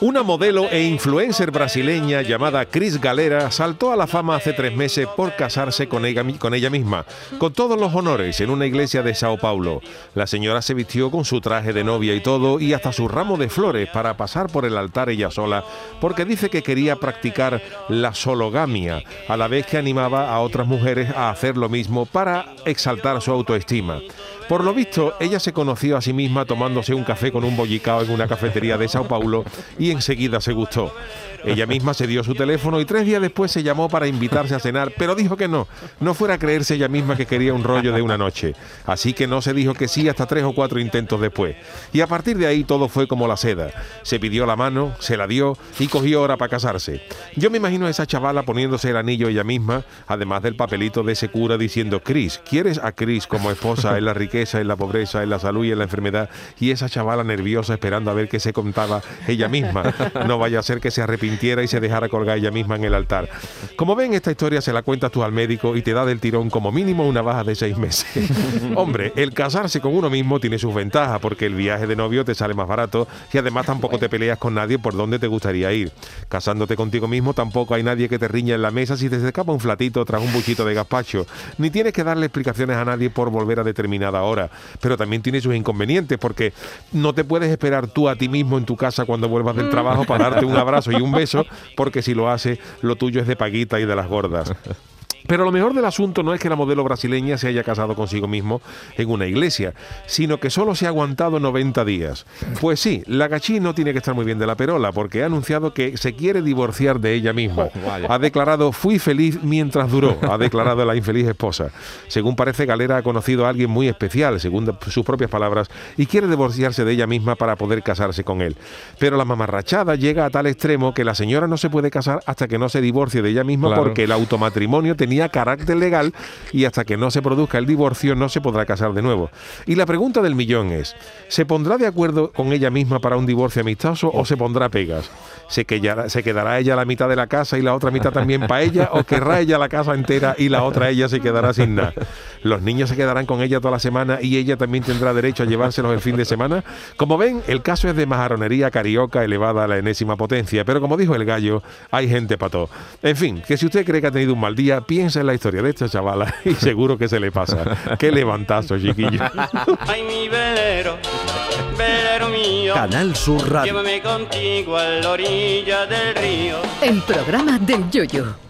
Una modelo e influencer brasileña llamada Cris Galera saltó a la fama hace tres meses por casarse con ella, misma, con todos los honores, en una iglesia de Sao Paulo. La señora se vistió con su traje de novia y todo, y hasta su ramo de flores para pasar por el altar ella sola, porque dice que quería practicar la sologamia, a la vez que animaba a otras mujeres a hacer lo mismo para exaltar su autoestima. Por lo visto, ella se conoció a sí misma tomándose un café con un bollicao en una cafetería de Sao Paulo y enseguida se gustó. Ella misma se dio su teléfono y tres días después se llamó para invitarse a cenar, pero dijo que no, no fuera a creerse ella misma que quería un rollo de una noche. Así que no se dijo que sí hasta tres o cuatro intentos después. Y a partir de ahí todo fue como la seda. Se pidió la mano, se la dio y cogió hora para casarse. Yo me imagino a esa chavala poniéndose el anillo ella misma, además del papelito de ese cura diciendo, Cris, ¿quieres a Cris como esposa en la riqueza, en la pobreza, en la salud y en la enfermedad? Y esa chavala nerviosa esperando a ver qué se contaba ella misma. No vaya a ser que se arrepintiera y se dejara colgar ella misma en el altar. Como ven, esta historia se la cuentas tú al médico y te da del tirón como mínimo una baja de seis meses. Hombre, el casarse con uno mismo tiene sus ventajas porque el viaje de novio te sale más barato y además tampoco te peleas con nadie por dónde te gustaría ir. Casándote contigo mismo tampoco hay nadie que te riña en la mesa si te escapa un flatito tras un buchito de gazpacho. Ni tienes que darle explicaciones a nadie por volver a determinada hora. Pero también tiene sus inconvenientes porque no te puedes esperar tú a ti mismo en tu casa cuando vuelvas del trabajo para darte un abrazo y un beso, porque si lo hace, lo tuyo es de paguita y de las gordas. Pero lo mejor del asunto no es que la modelo brasileña se haya casado consigo mismo en una iglesia, sino que solo se ha aguantado 90 días. Pues sí, la gachí no tiene que estar muy bien de la perola, porque ha anunciado que se quiere divorciar de ella misma. Oh, ha declarado, fui feliz mientras duró, ha declarado la infeliz esposa. Según parece, Galera ha conocido a alguien muy especial, según sus propias palabras, y quiere divorciarse de ella misma para poder casarse con él. Pero la mamarrachada llega a tal extremo que la señora no se puede casar hasta que no se divorcie de ella misma porque el automatrimonio tenía carácter legal y hasta que no se produzca el divorcio no se podrá casar de nuevo. Y la pregunta del millón es, ¿se pondrá de acuerdo con ella misma para un divorcio amistoso o se pondrá pegas? ¿Se quedará, ¿Se quedará ella la mitad de la casa y la otra mitad también para ella o querrá ella la casa entera y la otra ella se quedará sin nada? ¿Los niños se quedarán con ella toda la semana y ella también tendrá derecho a llevárselos el fin de semana? Como ven, el caso es de majaronería carioca elevada a la enésima potencia, pero como dijo el gallo, hay gente todo. En fin, que si usted cree que ha tenido un mal día, piense en la historia de esta chavala y seguro que se le pasa. Qué levantazo, chiquillo. Ay, mi velero, velero mío. Canal Sur Radio. Llévame contigo a la orilla del río. El programa del Yoyo.